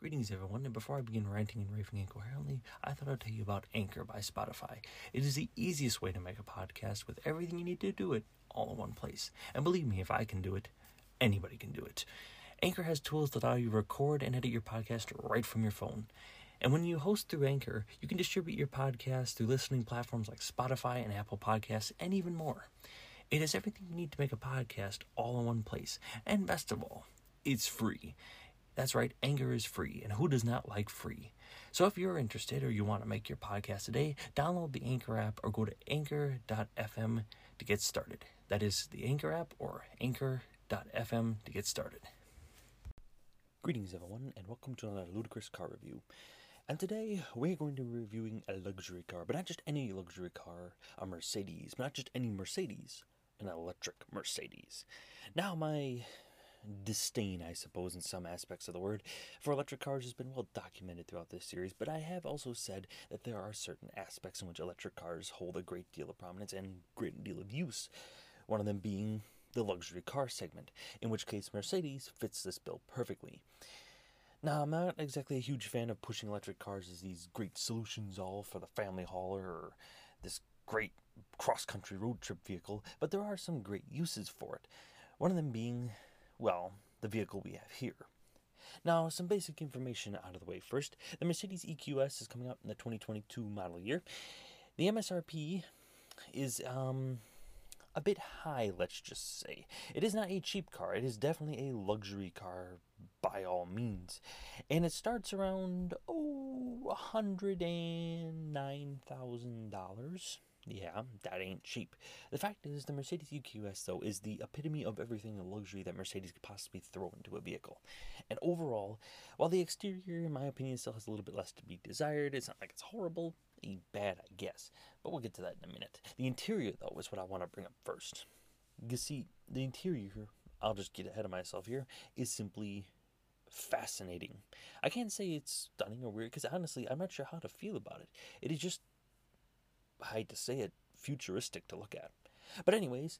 Greetings, everyone, and before I begin ranting and raving incoherently, I thought I'd tell you about Anchor by Spotify. It is the easiest way to make a podcast with everything you need to do it all in one place. And believe me, if I can do it, anybody can do it. Anchor has tools that allow you to record and edit your podcast right from your phone. And when you host through Anchor, you can distribute your podcast through listening platforms like Spotify and Apple Podcasts, and even more. It has everything you need to make a podcast all in one place. And best of all, it's free. That's right, Anchor is free, and who does not like free? So if you're interested or you want to make your podcast today, download the Anchor app or go to anchor.fm to get started. That is the Anchor app or anchor.fm to get started. Greetings, everyone, and welcome to another ludicrous car review. And today we're going to be reviewing a luxury car, but not just any luxury car, a Mercedes, but not just any Mercedes, an electric Mercedes. Now, my disdain, I suppose, in some aspects of the word, for electric cars has been well documented throughout this series, but I have also said that there are certain aspects in which electric cars hold a great deal of prominence and great deal of use. One of them being the luxury car segment, in which case Mercedes fits this bill perfectly. Now, I'm not exactly a huge fan of pushing electric cars as these great solutions all for the family hauler or this great cross country road trip vehicle, but there are some great uses for it. One of them being well, the vehicle we have here. Now, some basic information out of the way first. The Mercedes EQS is coming out in the 2022 model year. The MSRP is um, a bit high, let's just say. It is not a cheap car, it is definitely a luxury car by all means. And it starts around, oh, $109,000. Yeah, that ain't cheap. The fact is, the Mercedes EQS, though, is the epitome of everything in luxury that Mercedes could possibly throw into a vehicle. And overall, while the exterior, in my opinion, still has a little bit less to be desired, it's not like it's horrible, bad, I guess. But we'll get to that in a minute. The interior, though, is what I want to bring up first. You see, the interior, I'll just get ahead of myself here, is simply fascinating. I can't say it's stunning or weird because honestly, I'm not sure how to feel about it. It is just I hate to say it, futuristic to look at. But, anyways,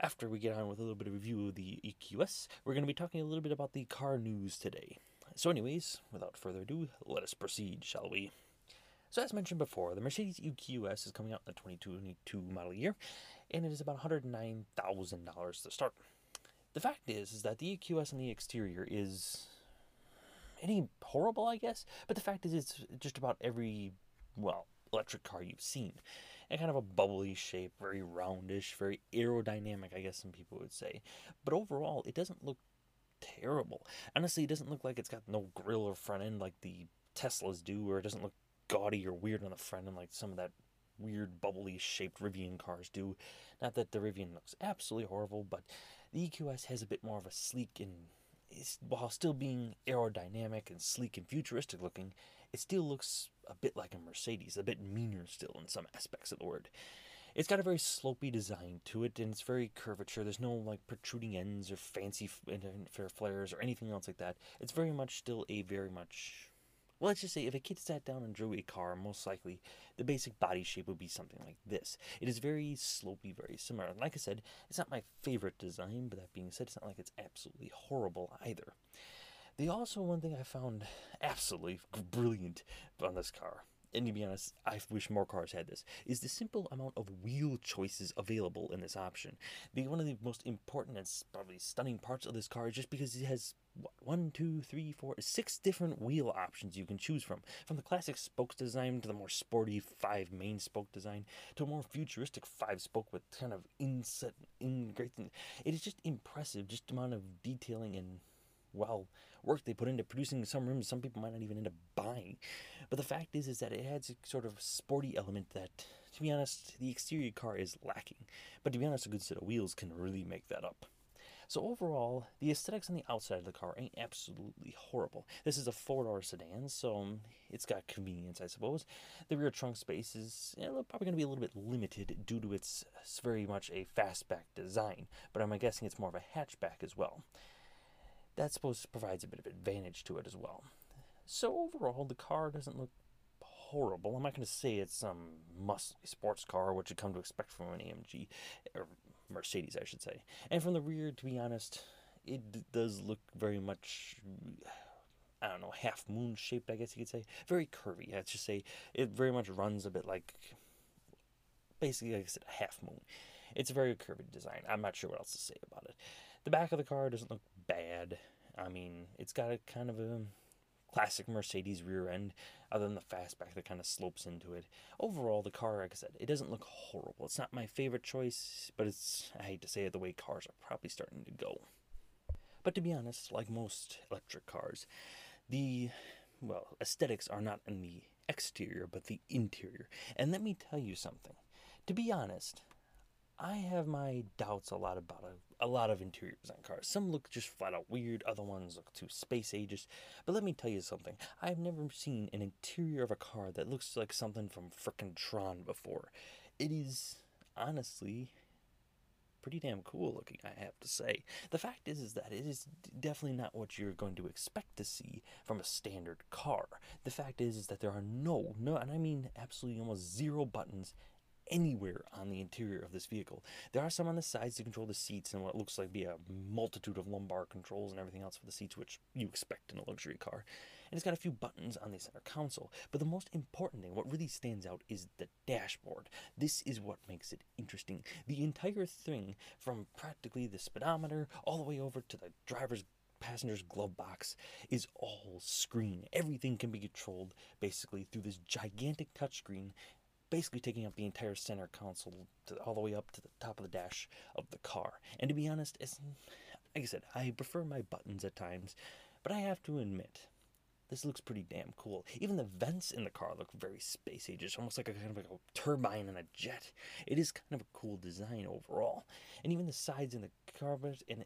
after we get on with a little bit of review of the EQS, we're going to be talking a little bit about the car news today. So, anyways, without further ado, let us proceed, shall we? So, as mentioned before, the Mercedes EQS is coming out in the 2022 model year, and it is about $109,000 to start. The fact is, is that the EQS on the exterior is any horrible, I guess, but the fact is, it's just about every well electric car you've seen. And kind of a bubbly shape, very roundish, very aerodynamic, I guess some people would say. But overall, it doesn't look terrible. Honestly, it doesn't look like it's got no grill or front end like the Teslas do, or it doesn't look gaudy or weird on the front end like some of that weird bubbly shaped Rivian cars do. Not that the Rivian looks absolutely horrible, but the EQS has a bit more of a sleek and while still being aerodynamic and sleek and futuristic looking, it still looks a bit like a Mercedes, a bit meaner still in some aspects of the word. It's got a very slopey design to it, and it's very curvature. There's no like protruding ends or fancy fair flares or anything else like that. It's very much still a very much well, let's just say if a kid sat down and drew a car, most likely the basic body shape would be something like this. It is very slopey, very similar. Like I said, it's not my favorite design, but that being said, it's not like it's absolutely horrible either. The also one thing I found absolutely brilliant on this car, and to be honest, I wish more cars had this, is the simple amount of wheel choices available in this option. The one of the most important and probably stunning parts of this car is just because it has one, two, three, four, six different wheel options you can choose from. From the classic spokes design to the more sporty five main spoke design to a more futuristic five spoke with kind of inset in great. It is just impressive, just the amount of detailing and well work they put into producing some rooms some people might not even end up buying. But the fact is is that it adds a sort of sporty element that to be honest the exterior car is lacking. But to be honest a good set of wheels can really make that up. So overall, the aesthetics on the outside of the car ain't absolutely horrible. This is a four-door sedan, so it's got convenience, I suppose. The rear trunk space is eh, you know, probably going to be a little bit limited due to its very much a fastback design, but I'm guessing it's more of a hatchback as well that suppose provides a bit of advantage to it as well. So overall, the car doesn't look horrible. I'm not going to say it's some must sports car, what you come to expect from an AMG or Mercedes, I should say. And from the rear, to be honest, it does look very much I don't know, half moon shaped, I guess you could say. Very curvy. Let's just say it very much runs a bit like, basically, like I said, a half moon. It's a very curvy design. I'm not sure what else to say about it. The back of the car doesn't look bad. I mean, it's got a kind of a classic Mercedes rear end, other than the fastback that kind of slopes into it. Overall, the car, like I said, it doesn't look horrible. It's not my favorite choice, but it's, I hate to say it, the way cars are probably starting to go. But to be honest, like most electric cars, the, well, aesthetics are not in the exterior, but the interior. And let me tell you something. To be honest, I have my doubts a lot about a, a lot of interiors on cars. Some look just flat out weird, other ones look too space ageist. But let me tell you something. I've never seen an interior of a car that looks like something from frickin' Tron before. It is honestly pretty damn cool looking, I have to say. The fact is, is that it is definitely not what you're going to expect to see from a standard car. The fact is, is that there are no, no, and I mean absolutely almost zero buttons anywhere on the interior of this vehicle. There are some on the sides to control the seats and what looks like be a multitude of lumbar controls and everything else for the seats, which you expect in a luxury car. And it's got a few buttons on the center console. But the most important thing, what really stands out, is the dashboard. This is what makes it interesting. The entire thing, from practically the speedometer all the way over to the driver's passenger's glove box is all screen. Everything can be controlled basically through this gigantic touchscreen basically taking up the entire center console to, all the way up to the top of the dash of the car. And to be honest, it's, like I said, I prefer my buttons at times, but I have to admit, this looks pretty damn cool. Even the vents in the car look very space age. It's almost like a kind of like a turbine in a jet. It is kind of a cool design overall. And even the sides in the car, and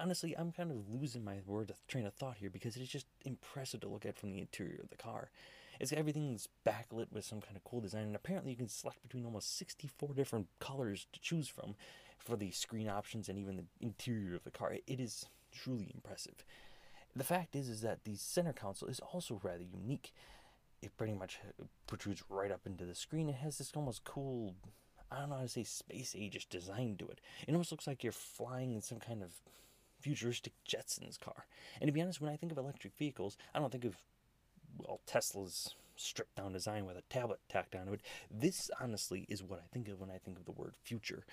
honestly, I'm kind of losing my word of train of thought here because it's just impressive to look at from the interior of the car. It's everything's backlit with some kind of cool design, and apparently you can select between almost 64 different colors to choose from for the screen options and even the interior of the car. It is truly impressive. The fact is, is that the center console is also rather unique. It pretty much uh, protrudes right up into the screen. It has this almost cool, I don't know how to say, space age design to it. It almost looks like you're flying in some kind of futuristic Jetsons car. And to be honest, when I think of electric vehicles, I don't think of well, Tesla's stripped down design with a tablet tacked onto it. This, honestly, is what I think of when I think of the word future.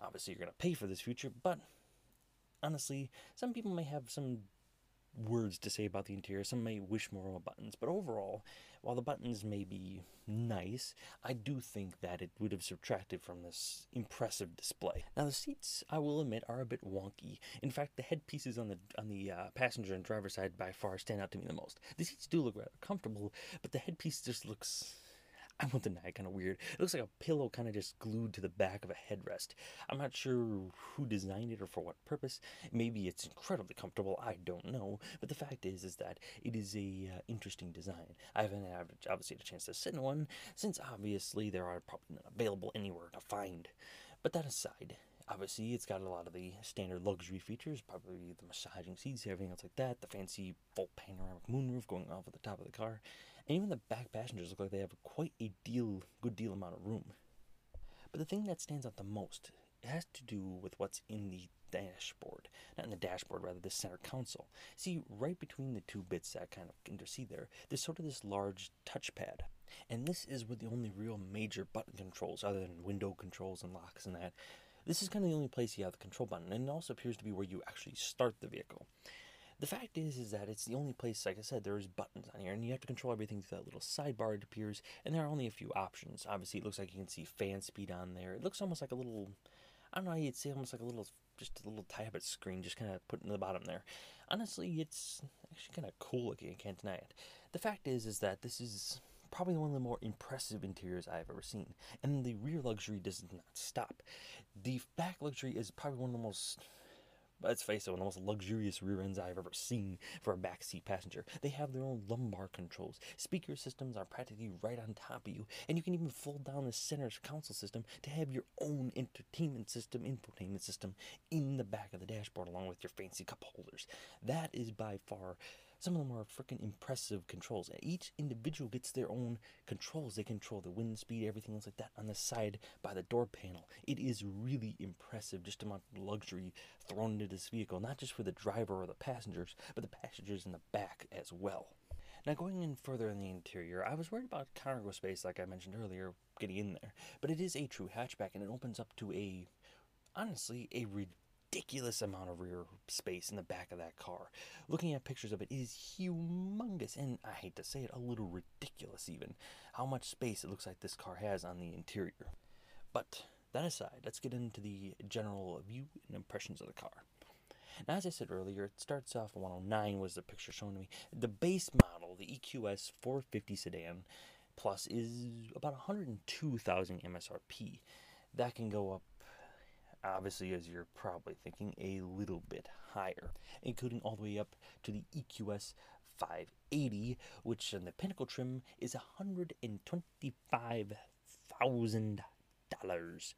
Obviously, you're going to pay for this future, but honestly, some people may have some words to say about the interior. Some may wish more on buttons, but overall, while the buttons may be nice, I do think that it would have subtracted from this impressive display. Now the seats, I will admit, are a bit wonky. In fact, the headpieces on the on the uh, passenger and driver side by far stand out to me the most. The seats do look rather comfortable, but the headpiece just looks I won't deny it, kind of weird. It looks like a pillow kind of just glued to the back of a headrest. I'm not sure who designed it or for what purpose. Maybe it's incredibly comfortable. I don't know. But the fact is, is that it is a uh, interesting design. I haven't obviously had a chance to sit in one, since obviously there are probably not available anywhere to find. But that aside, obviously it's got a lot of the standard luxury features, probably the massaging seats, everything else like that, the fancy full panoramic moonroof going off at the top of the car. And even the back passengers look like they have quite a deal, good deal amount of room. But the thing that stands out the most has to do with what's in the dashboard. Not in the dashboard, rather the center console. See, right between the two bits that kind of intercede there, there's sort of this large touchpad. And this is where the only real major button controls, other than window controls and locks and that, this is kind of the only place you have the control button, and it also appears to be where you actually start the vehicle. The fact is, is that it's the only place, like I said, there's buttons on here, and you have to control everything through that little sidebar it appears, and there are only a few options. Obviously, it looks like you can see fan speed on there. It looks almost like a little, I don't know how you'd say, almost like a little, just a little tablet screen, just kind of put in the bottom there. Honestly, it's actually kind of cool looking, I can't deny it. The fact is, is that this is probably one of the more impressive interiors I've ever seen, and the rear luxury does not stop. The back luxury is probably one of the most let's face it, one of the most luxurious rear ends I've ever seen for a backseat passenger. They have their own lumbar controls. Speaker systems are practically right on top of you, and you can even fold down the center console system to have your own entertainment system, infotainment system in the back of the dashboard along with your fancy cup holders. That is by far Some of them are freaking impressive controls. Each individual gets their own controls. They control the wind speed, everything else like that on the side by the door panel. It is really impressive, just amount of luxury thrown into this vehicle, not just for the driver or the passengers, but the passengers in the back as well. Now, going in further in the interior, I was worried about cargo space, like I mentioned earlier, getting in there. But it is a true hatchback, and it opens up to a, honestly, a ridiculous amount of rear space in the back of that car. Looking at pictures of it, it is humongous, and I hate to say it, a little ridiculous even, how much space it looks like this car has on the interior. But that aside, let's get into the general view and impressions of the car. Now, as I said earlier, it starts off 109 was the picture shown to me. The base model, the EQS 450 sedan plus, is about 102,000 MSRP. That can go up, obviously, as you're probably thinking, a little bit higher, including all the way up to the EQS 580, which in the pinnacle trim is $125,000.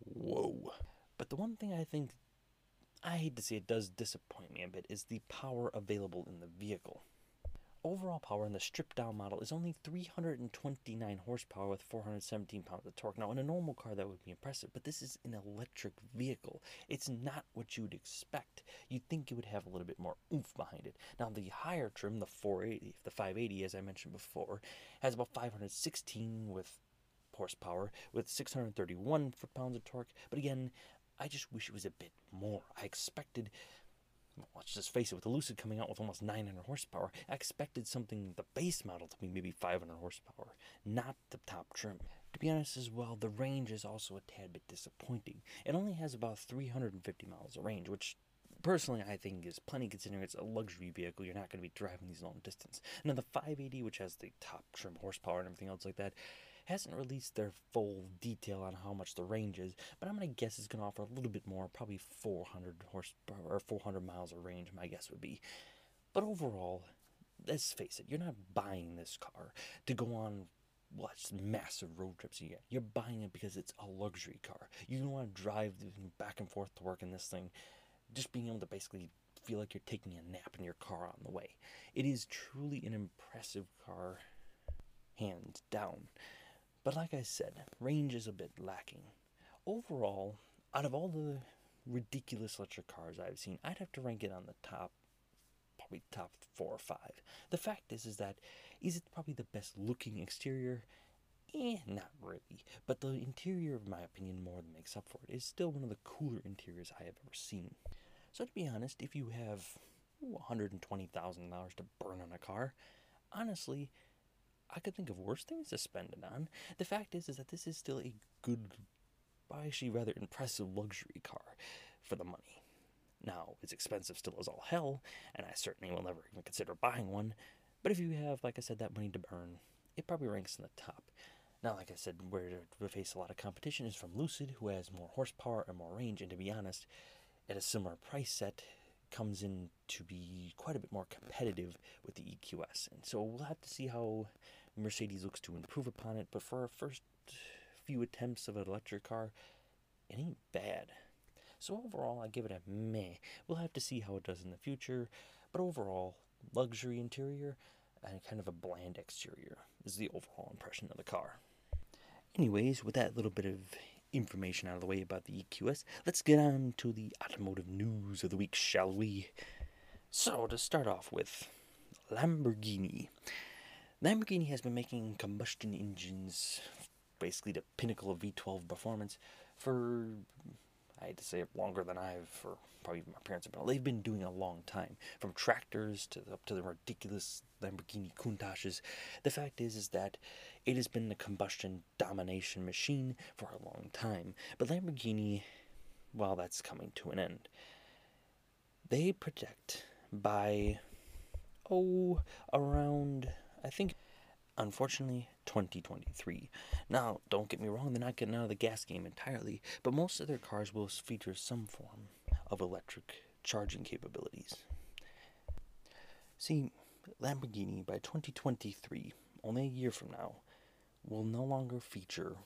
Whoa. But the one thing I think I hate to say it does disappoint me a bit, is the power available in the vehicle. Overall power in the stripped down model is only 329 horsepower with 417 pounds of torque. Now, in a normal car, that would be impressive, but this is an electric vehicle. It's not what you would expect. You'd think it would have a little bit more oomph behind it. Now, the higher trim, the 480, the 580, as I mentioned before, has about 516 with horsepower with 631 foot pounds of torque. But again, I just wish it was a bit more. I expected, let's just face it, with the Lucid coming out with almost 900 horsepower, I expected something, the base model, to be maybe 500 horsepower, not the top trim. To be honest, as well, the range is also a tad bit disappointing. It only has about 350 miles of range, which personally I think is plenty considering it's a luxury vehicle. You're not going to be driving these long distance. Now the 580, which has the top trim horsepower and everything else like that, hasn't released their full detail on how much the range is, but I'm gonna guess it's gonna offer a little bit more, probably 400 horsepower or 400 miles of range. My guess would be. But overall, let's face it, you're not buying this car to go on what massive road trips you get. You're buying it because it's a luxury car. You don't want to drive back and forth to work in this thing, just being able to basically feel like you're taking a nap in your car on the way. It is truly an impressive car, hands down. But like I said, range is a bit lacking. Overall, out of all the ridiculous electric cars I've seen, I'd have to rank it on the top, probably top four or five. The fact is, is that is it probably the best looking exterior? Eh, not really. But the interior, in my opinion, more than makes up for it. Is still one of the cooler interiors I have ever seen. So to be honest, if you have $120,000 to burn on a car, honestly, I could think of worse things to spend it on. The fact is, is that this is still a good, actually rather impressive luxury car for the money. Now, it's expensive still as all hell, and I certainly will never even consider buying one. But if you have, like I said, that money to burn, it probably ranks in the top. Now, like I said, where we face a lot of competition is from Lucid, who has more horsepower and more range, and to be honest, at a similar price set, comes in to be quite a bit more competitive with the EQS. And so we'll have to see how Mercedes looks to improve upon it. But for our first few attempts of an electric car, it ain't bad. So overall, I give it a meh. We'll have to see how it does in the future. But overall, luxury interior and kind of a bland exterior is the overall impression of the car. Anyways, with that little bit of information out of the way about the EQS, let's get on to the automotive news of the week, shall we? So, to start off with, Lamborghini. Lamborghini has been making combustion engines, basically the pinnacle of V12 performance, for I hate to say it longer than I've, for probably my parents have been. They've been doing a long time, from tractors to up to the ridiculous Lamborghini Countaches. The fact is, is that it has been the combustion domination machine for a long time. But Lamborghini, well, that's coming to an end. They project by oh around I think unfortunately 2023 now don't get me wrong they're not getting out of the gas game entirely but most of their cars will feature some form of electric charging capabilities. See lamborghini by 2023 only a year from now will no longer feature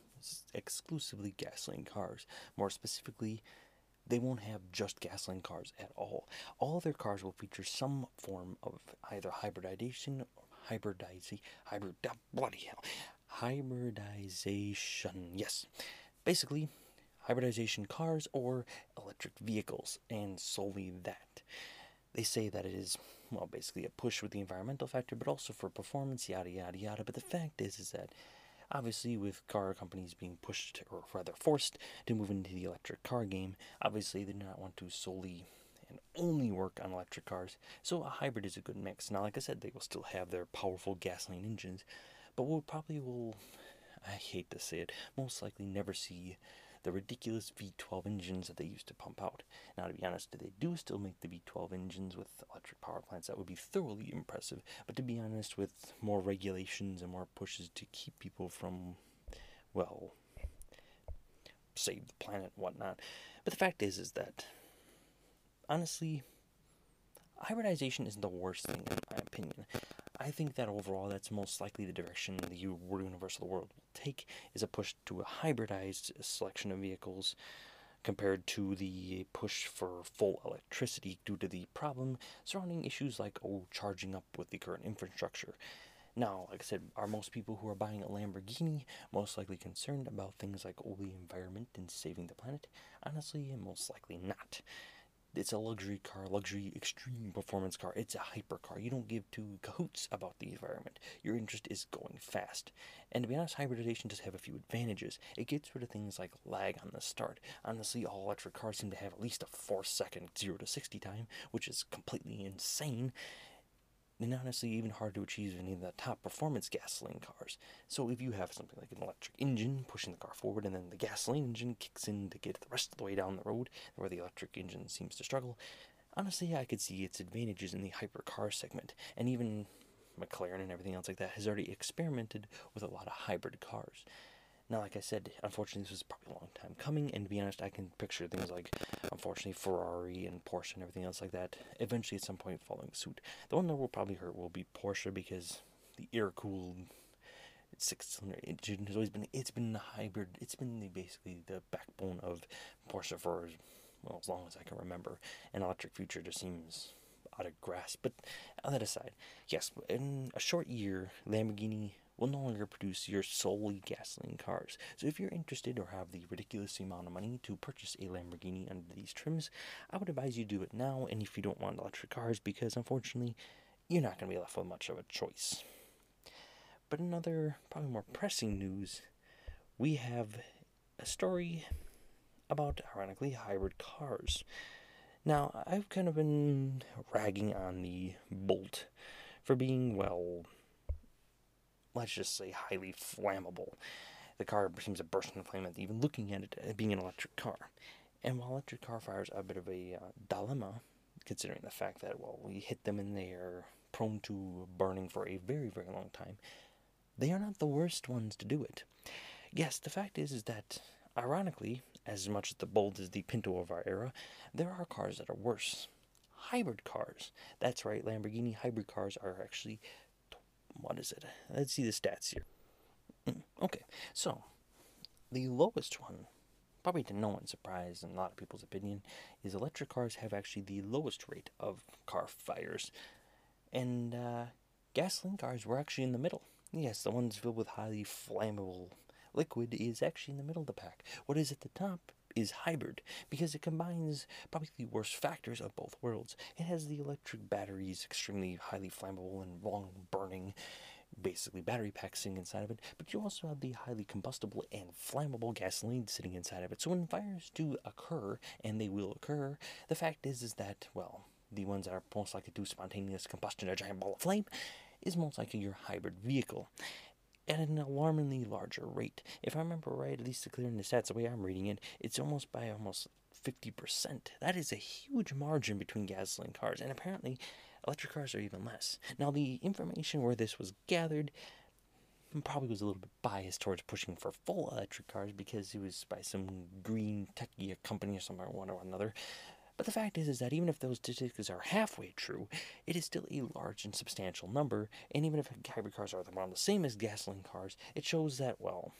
exclusively gasoline cars. More specifically they won't have just gasoline cars at all. All their cars will feature some form of either hybridization, hybridization, hybrid, oh, bloody hell, hybridization. Yes, basically, hybridization cars or electric vehicles, and solely that. They say that it is well, basically a push with the environmental factor, but also for performance, yada yada yada. But the fact is, is that obviously with car companies being pushed or rather forced to move into the electric car game obviously they do not want to solely and only work on electric cars so a hybrid is a good mix now like i said they will still have their powerful gasoline engines but we'll probably will i hate to say it most likely never see the ridiculous V12 engines that they used to pump out. Now, to be honest, they do still make the V12 engines with electric power plants. That would be thoroughly impressive. But to be honest, with more regulations and more pushes to keep people from, well, save the planet and whatnot. But the fact is, is that honestly, hybridization isn't the worst thing in my opinion. I think that overall, that's most likely the direction the universe of the world will take is a push to a hybridized selection of vehicles compared to the push for full electricity due to the problem surrounding issues like oh charging up with the current infrastructure. Now, like I said, are most people who are buying a Lamborghini most likely concerned about things like oh the environment and saving the planet? Honestly, most likely not it's a luxury car, luxury extreme performance car. It's a hypercar. You don't give two cahoots about the environment. Your interest is going fast. And to be honest, hybridization does have a few advantages. It gets rid of things like lag on the start. Honestly, all electric cars seem to have at least a 4 second 0 to 60 time, which is completely insane and honestly even hard to achieve in the top performance gasoline cars. So if you have something like an electric engine pushing the car forward and then the gasoline engine kicks in to get the rest of the way down the road where the electric engine seems to struggle, honestly I could see its advantages in the hypercar segment and even McLaren and everything else like that has already experimented with a lot of hybrid cars. Now, like I said, unfortunately, this was probably a long time coming, and to be honest, I can picture things like, unfortunately, Ferrari and Porsche and everything else like that eventually at some point following suit. The one that will probably hurt will be Porsche because the air cooled six cylinder engine has always been, it's been the hybrid, it's been the, basically the backbone of Porsche for, well, as long as I can remember. An electric future just seems out of grasp. But on that aside, yes, in a short year, Lamborghini will no longer produce your solely gasoline cars. So if you're interested or have the ridiculous amount of money to purchase a Lamborghini under these trims, I would advise you do it now. And if you don't want electric cars, because unfortunately, you're not going to be left with much of a choice. But another, probably more pressing news, we have a story about, ironically, hybrid cars. Now, I've kind of been ragging on the Bolt for being, well, let's just say, highly flammable. The car seems to burst into flame even looking at it uh, being an electric car. And while electric car fires are a bit of a uh, dilemma, considering the fact that, well, we hit them and they are prone to burning for a very, very long time, they are not the worst ones to do it. Yes, the fact is, is that, ironically, as much as the Bolt is the Pinto of our era, there are cars that are worse. Hybrid cars. That's right, Lamborghini hybrid cars are actually what is it? Let's see the stats here. Mm, okay, so the lowest one, probably to no one's surprise and a lot of people's opinion, is electric cars have actually the lowest rate of car fires, and uh, gasoline cars were actually in the middle. Yes, the ones filled with highly flammable liquid is actually in the middle of the pack. What is at the top is hybrid because it combines probably the worst factors of both worlds. It has the electric batteries, extremely highly flammable and long burning, basically battery packs sitting inside of it, but you also have the highly combustible and flammable gasoline sitting inside of it. So when fires do occur, and they will occur, the fact is is that well, the ones that are most likely to spontaneous combustion, a giant ball of flame, is most likely your hybrid vehicle at an alarmingly larger rate. If I remember right, at least in the stats, the way I'm reading it, it's almost by almost 50%. That is a huge margin between gasoline cars, and apparently electric cars are even less. Now, the information where this was gathered probably was a little bit biased towards pushing for full electric cars because it was by some green techie company or somewhere one or another. But the fact is, is that even if those statistics are halfway true, it is still a large and substantial number. And even if hybrid cars are around the same as gasoline cars, it shows that, well,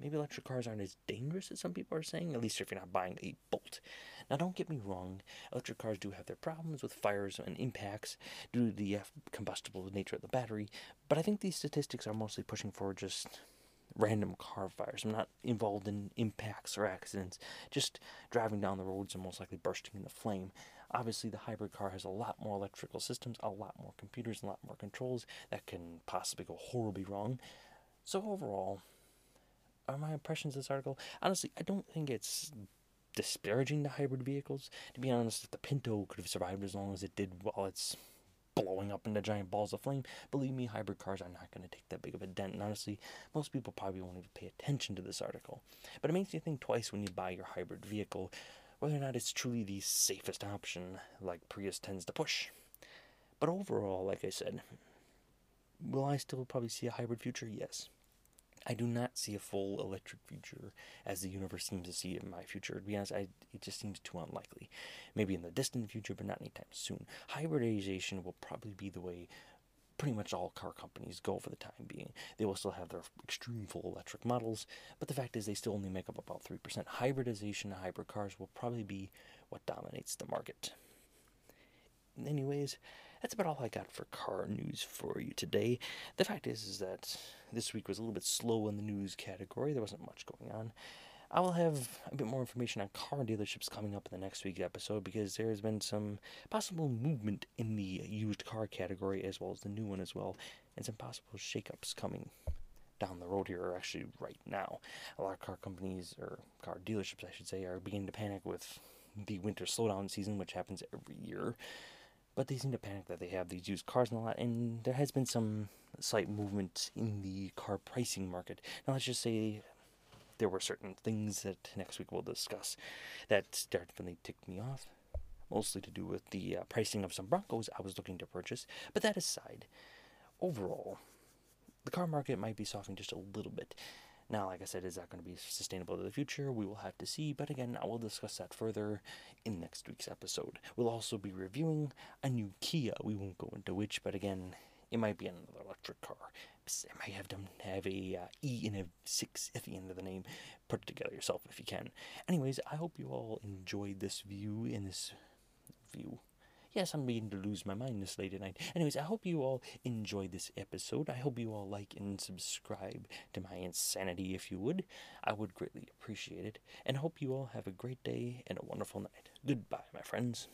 maybe electric cars aren't as dangerous as some people are saying, at least if you're not buying a Bolt. Now, don't get me wrong, electric cars do have their problems with fires and impacts due to the uh, combustible nature of the battery, but I think these statistics are mostly pushing for just random car fires. I'm not involved in impacts or accidents, just driving down the roads and most likely bursting into flame. Obviously, the hybrid car has a lot more electrical systems, a lot more computers, a lot more controls that can possibly go horribly wrong. So, overall, are my impressions of this article? Honestly, I don't think it's disparaging the hybrid vehicles. To be honest, the Pinto could have survived as long as it did while it's blowing up into giant balls of flame, believe me, hybrid cars are not going to take that big of a dent. And honestly, most people probably won't even pay attention to this article. But it makes you think twice when you buy your hybrid vehicle whether or not it's truly the safest option, like Prius tends to push. But overall, like I said, will I still probably see a hybrid future? Yes. I do not see a full electric future as the universe seems to see it in my future. To be honest, I, it just seems too unlikely. Maybe in the distant future, but not anytime soon. Hybridization will probably be the way pretty much all car companies go for the time being. They will still have their extreme full electric models, but the fact is they still only make up about 3%. Hybridization hybrid cars will probably be what dominates the market. Anyways, that's about all I got for car news for you today. The fact is, is that this week was a little bit slow in the news category. There wasn't much going on. I will have a bit more information on car dealerships coming up in the next week's episode because there has been some possible movement in the used car category as well as the new one as well, and some possible shakeups coming down the road here, or actually right now. A lot of car companies, or car dealerships, I should say, are beginning to panic with the winter slowdown season, which happens every year. But they seem to panic that they have these used cars in a lot, and there has been some slight movement in the car pricing market. Now, let's just say there were certain things that next week we'll discuss that definitely ticked me off. Mostly to do with the uh, pricing of some Broncos I was looking to purchase. But that aside, overall, the car market might be softening just a little bit. Now, like I said, is that going to be sustainable to the future? We will have to see, but again, I will discuss that further in next week's episode. We'll also be reviewing a new Kia. We won't go into which, but again, it might be another electric car. It might have to have a uh, E and a 6 at the end of the name. Put it together yourself if you can. Anyways, I hope you all enjoyed this view in this view Yes, I'm beginning to lose my mind this late at night. Anyways, I hope you all enjoyed this episode. I hope you all like and subscribe to my insanity if you would. I would greatly appreciate it. And hope you all have a great day and a wonderful night. Goodbye, my friends.